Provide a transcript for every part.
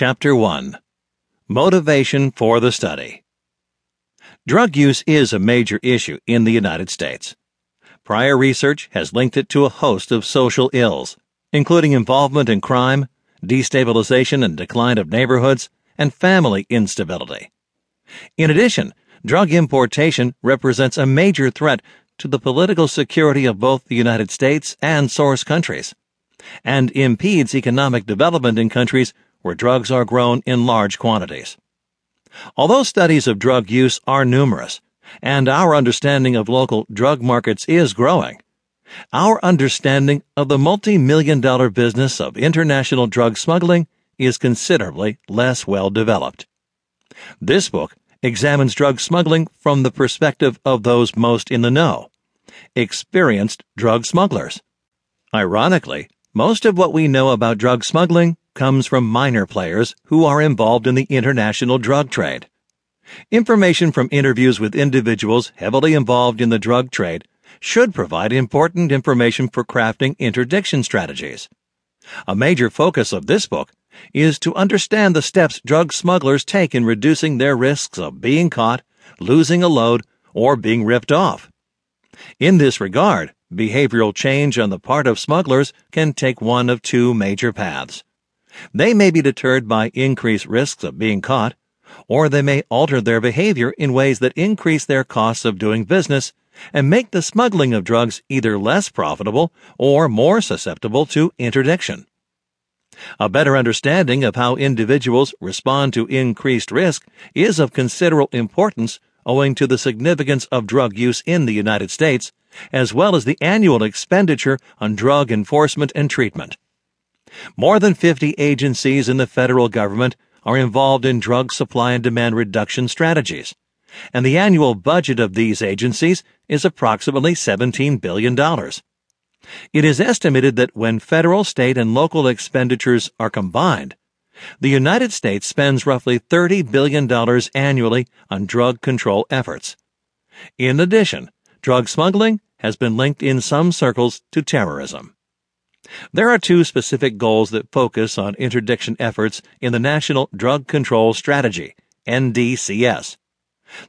Chapter 1 Motivation for the Study Drug use is a major issue in the United States. Prior research has linked it to a host of social ills, including involvement in crime, destabilization and decline of neighborhoods, and family instability. In addition, drug importation represents a major threat to the political security of both the United States and source countries, and impedes economic development in countries where drugs are grown in large quantities. Although studies of drug use are numerous, and our understanding of local drug markets is growing, our understanding of the multi-million dollar business of international drug smuggling is considerably less well developed. This book examines drug smuggling from the perspective of those most in the know, experienced drug smugglers. Ironically, most of what we know about drug smuggling comes from minor players who are involved in the international drug trade. Information from interviews with individuals heavily involved in the drug trade should provide important information for crafting interdiction strategies. A major focus of this book is to understand the steps drug smugglers take in reducing their risks of being caught, losing a load, or being ripped off. In this regard, behavioral change on the part of smugglers can take one of two major paths. They may be deterred by increased risks of being caught, or they may alter their behavior in ways that increase their costs of doing business and make the smuggling of drugs either less profitable or more susceptible to interdiction. A better understanding of how individuals respond to increased risk is of considerable importance owing to the significance of drug use in the United States, as well as the annual expenditure on drug enforcement and treatment. More than 50 agencies in the federal government are involved in drug supply and demand reduction strategies, and the annual budget of these agencies is approximately $17 billion. It is estimated that when federal, state, and local expenditures are combined, the United States spends roughly $30 billion annually on drug control efforts. In addition, drug smuggling has been linked in some circles to terrorism. There are two specific goals that focus on interdiction efforts in the National Drug Control Strategy, NDCS.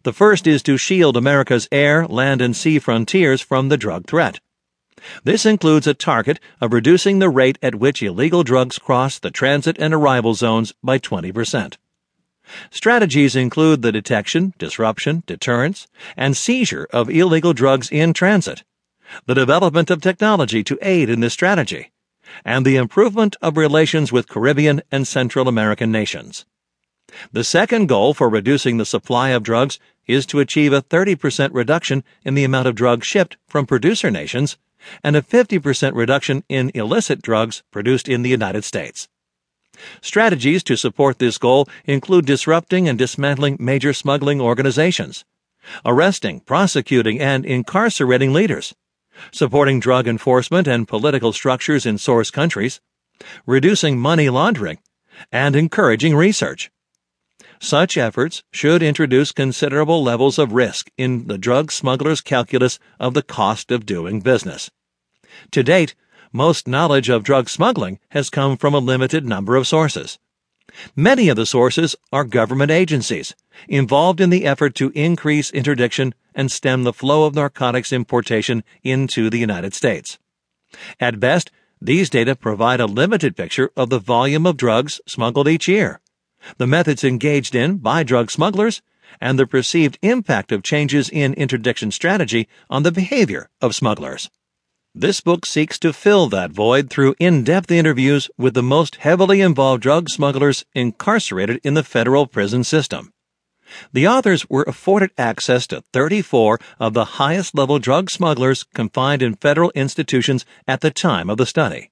The first is to shield America's air, land, and sea frontiers from the drug threat. This includes a target of reducing the rate at which illegal drugs cross the transit and arrival zones by 20%. Strategies include the detection, disruption, deterrence, and seizure of illegal drugs in transit, the development of technology to aid in this strategy, and the improvement of relations with Caribbean and Central American nations. The second goal for reducing the supply of drugs is to achieve a 30% reduction in the amount of drugs shipped from producer nations and a 50% reduction in illicit drugs produced in the United States. Strategies to support this goal include disrupting and dismantling major smuggling organizations, arresting, prosecuting, and incarcerating leaders, supporting drug enforcement and political structures in source countries, reducing money laundering, and encouraging research. Such efforts should introduce considerable levels of risk in the drug smuggler's calculus of the cost of doing business. To date, most knowledge of drug smuggling has come from a limited number of sources. Many of the sources are government agencies involved in the effort to increase interdiction and stem the flow of narcotics importation into the United States. At best, these data provide a limited picture of the volume of drugs smuggled each year, the methods engaged in by drug smugglers, and the perceived impact of changes in interdiction strategy on the behavior of smugglers. This book seeks to fill that void through in depth interviews with the most heavily involved drug smugglers incarcerated in the federal prison system. The authors were afforded access to 34 of the highest level drug smugglers confined in federal institutions at the time of the study.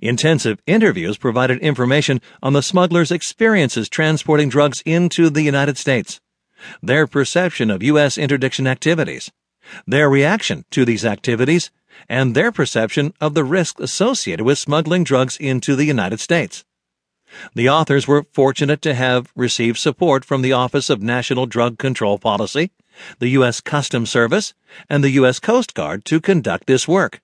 Intensive interviews provided information on the smugglers' experiences transporting drugs into the United States, their perception of U.S. interdiction activities, their reaction to these activities, and their perception of the risks associated with smuggling drugs into the United States. The authors were fortunate to have received support from the Office of National Drug Control Policy, the U.S. Customs Service, and the U.S. Coast Guard to conduct this work.